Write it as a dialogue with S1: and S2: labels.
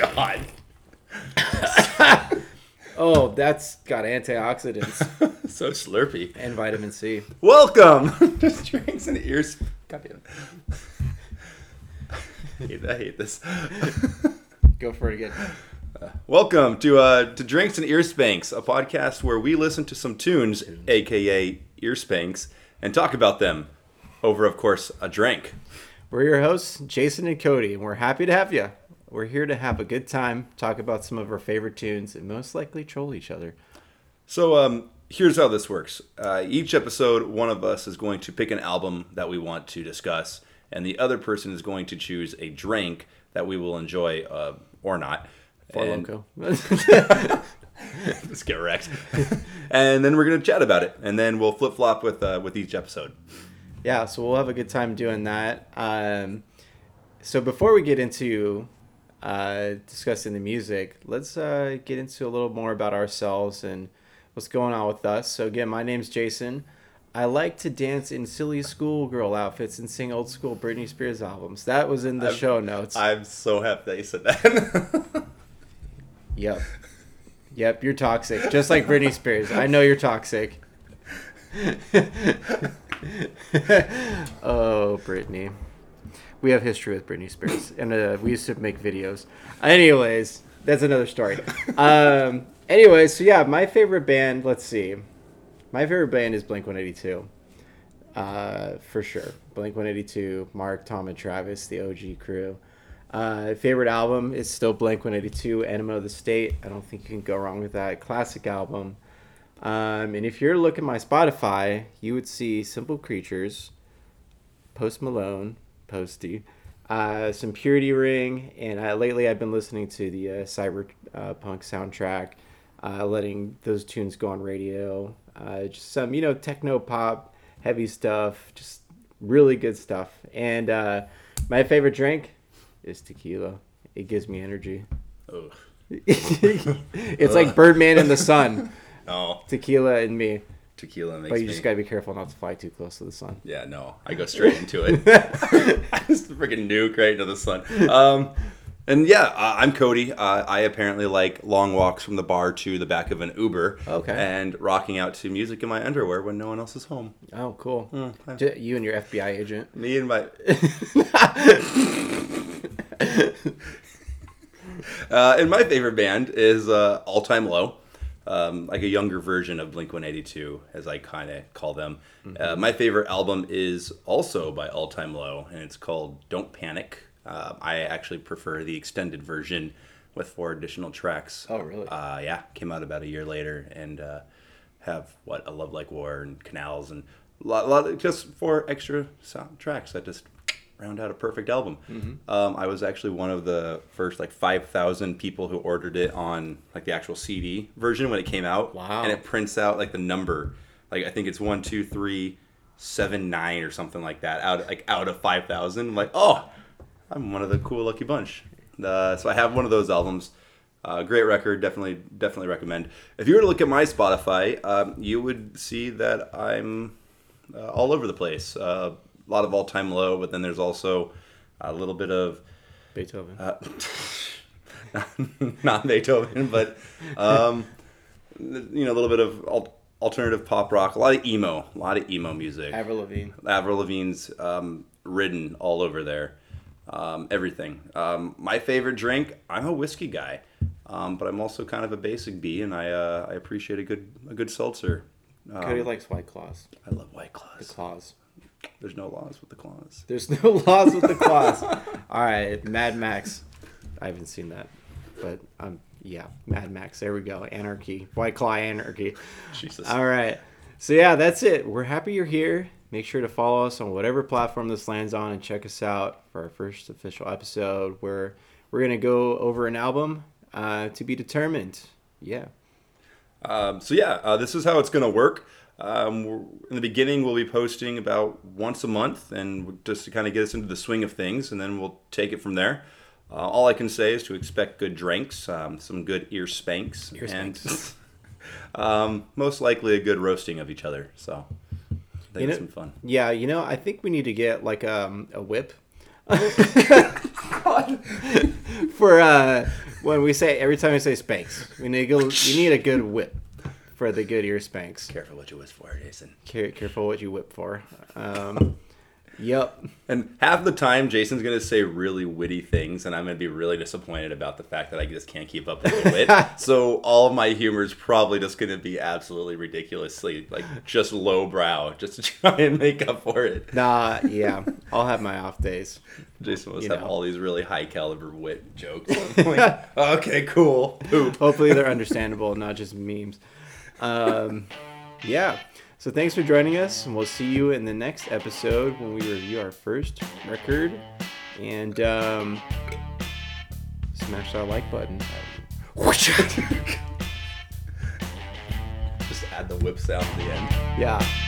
S1: Oh God.
S2: Oh, that's got antioxidants
S1: so slurpy.
S2: and vitamin C.
S1: Welcome to Dranks and Ears. God damn it. I hate, I hate this.
S2: Go for it again.
S1: Welcome to uh, to Dranks and Ear Spanks, a podcast where we listen to some tunes, aka ear spanks, and talk about them over, of course, a drink.
S2: We're your hosts, Jason and Cody, and we're happy to have you. We're here to have a good time, talk about some of our favorite tunes, and most likely troll each other.
S1: So um, here's how this works. Uh, each episode, one of us is going to pick an album that we want to discuss, and the other person is going to choose a drink that we will enjoy uh, or not.
S2: Four
S1: And-
S2: Loko.
S1: Let's get wrecked. and then we're gonna chat about it, and then we'll flip flop with uh, with each episode.
S2: yeah, so we'll have a good time doing that. Um, so before we get into uh, discussing the music, let's uh, get into a little more about ourselves and what's going on with us. So again, my name's Jason. I like to dance in silly schoolgirl outfits and sing old school Britney Spears albums. That was in the
S1: I've-
S2: show notes.
S1: I'm so happy that you said that.
S2: Yep. Yep, you're toxic. Just like Britney Spears. I know you're toxic. oh, Britney. We have history with Britney Spears, and uh, we used to make videos. Anyways, that's another story. Um, anyways, so yeah, my favorite band, let's see. My favorite band is Blink 182. Uh, for sure. Blink 182, Mark, Tom, and Travis, the OG crew. Uh, favorite album is still Blink 182, Enema of the State. I don't think you can go wrong with that. Classic album. Um, and if you're looking at my Spotify, you would see Simple Creatures, Post Malone, Posty, uh, some Purity Ring, and uh, lately I've been listening to the uh, Cyberpunk soundtrack, uh, letting those tunes go on radio. Uh, just some, you know, techno pop, heavy stuff, just really good stuff. And uh, my favorite drink is tequila. It gives me energy.
S1: Ugh.
S2: it's like Birdman in the sun,
S1: Oh.
S2: tequila and me.
S1: Tequila makes
S2: But you
S1: me.
S2: just gotta be careful not to fly too close to the sun.
S1: Yeah, no, I go straight into it. I just freaking nuke right into the sun. Um, and yeah, uh, I'm Cody. Uh, I apparently like long walks from the bar to the back of an Uber.
S2: Okay.
S1: And rocking out to music in my underwear when no one else is home.
S2: Oh, cool.
S1: Hmm,
S2: J- You and your FBI agent.
S1: Me and my. uh, and my favorite band is uh, All Time Low, um, like a younger version of Blink 182, as I kind of call them. Uh, my favorite album is also by All Time Low, and it's called Don't Panic. Uh, I actually prefer the extended version with four additional tracks.
S2: Oh, really?
S1: Uh, yeah, came out about a year later, and uh, have what a love like war and canals and a lot, lot of, just four extra sound tracks that just round out a perfect album.
S2: Mm-hmm.
S1: Um, I was actually one of the first like five thousand people who ordered it on like the actual CD version when it came out.
S2: Wow.
S1: And it prints out like the number, like I think it's one, two, three, seven, nine, or something like that. Out like out of five thousand. I'm like, oh, I'm one of the cool lucky bunch. Uh, so I have one of those albums. Uh, great record, definitely, definitely recommend. If you were to look at my Spotify, um, you would see that I'm uh, all over the place. Uh, a lot of all time low, but then there's also a little bit of
S2: Beethoven.
S1: uh, not Beethoven, but um, you know a little bit of al- alternative pop rock, a lot of emo, a lot of emo music.
S2: Avril Lavigne.
S1: Avril Lavigne's um, written all over there. Um, everything. Um, my favorite drink. I'm a whiskey guy, um, but I'm also kind of a basic bee, and I uh, I appreciate a good a good seltzer. Um,
S2: Cody likes White Claws.
S1: I love White
S2: The
S1: Claws. There's no laws with the claws.
S2: There's no laws with the claws. All right, Mad Max. I haven't seen that, but um, yeah, Mad Max. There we go. Anarchy. White Claw Anarchy.
S1: Jesus.
S2: All right. So yeah, that's it. We're happy you're here. Make sure to follow us on whatever platform this lands on and check us out for our first official episode where we're gonna go over an album uh, to be determined. Yeah.
S1: Um, so yeah, uh, this is how it's going to work. Um, in the beginning, we'll be posting about once a month, and just to kind of get us into the swing of things, and then we'll take it from there. Uh, all I can say is to expect good drinks, um, some good ear spanks,
S2: Ear
S1: and um, most likely a good roasting of each other. So I
S2: You know-
S1: some fun.
S2: Yeah, you know, I think we need to get like um, a whip for uh, when we say every time we say spanks, we need a good, we need a good whip for the good ear spanks.
S1: Careful what you wish for, Jason.
S2: Care, careful what you whip for. Um, yep.
S1: And half the time, Jason's gonna say really witty things, and I'm gonna be really disappointed about the fact that I just can't keep up with the wit. so all of my humor is probably just gonna be absolutely ridiculously like just lowbrow, just to try and make up for it.
S2: Nah, yeah. I'll have my off days.
S1: Jason must
S2: You
S1: have
S2: know.
S1: all these really high caliber wit jokes. Okay, cool. Poop.
S2: Hopefully they're understandable, not just memes. Um, yeah. So thanks for joining us, and we'll see you in the next episode when we review our first record. And um, smash that like button.
S1: just add the whip sound at the end.
S2: Yeah.